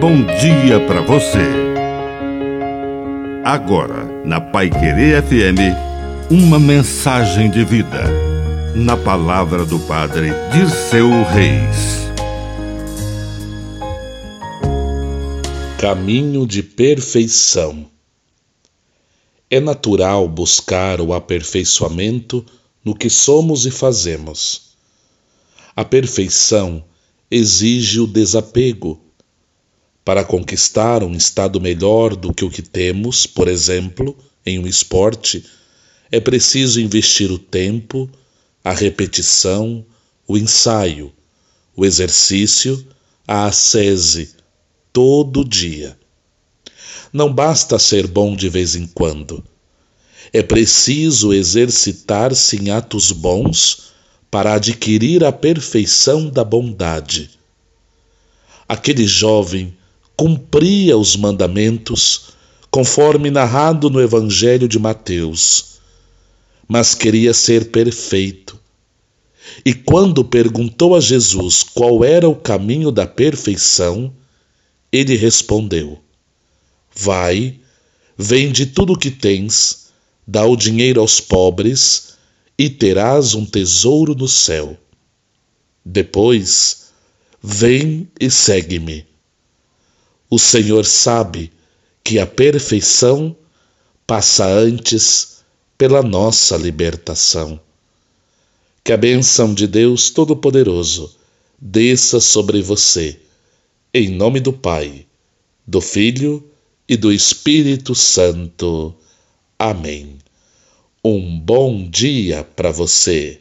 bom dia para você. Agora, na Pai Querer FM, uma mensagem de vida. Na palavra do Padre Dirceu Reis. Caminho de perfeição. É natural buscar o aperfeiçoamento no que somos e fazemos. A perfeição exige o desapego. Para conquistar um estado melhor do que o que temos, por exemplo, em um esporte, é preciso investir o tempo, a repetição, o ensaio, o exercício, a ascese, todo dia. Não basta ser bom de vez em quando. É preciso exercitar-se em atos bons para adquirir a perfeição da bondade. Aquele jovem cumpria os mandamentos conforme narrado no Evangelho de Mateus, mas queria ser perfeito. E quando perguntou a Jesus qual era o caminho da perfeição, ele respondeu: Vai, vende tudo o que tens, dá o dinheiro aos pobres e terás um tesouro no céu. Depois, vem e segue-me. O Senhor sabe que a perfeição passa antes pela nossa libertação. Que a bênção de Deus Todo-Poderoso desça sobre você, em nome do Pai, do Filho e do Espírito Santo. Amém. Um bom dia para você.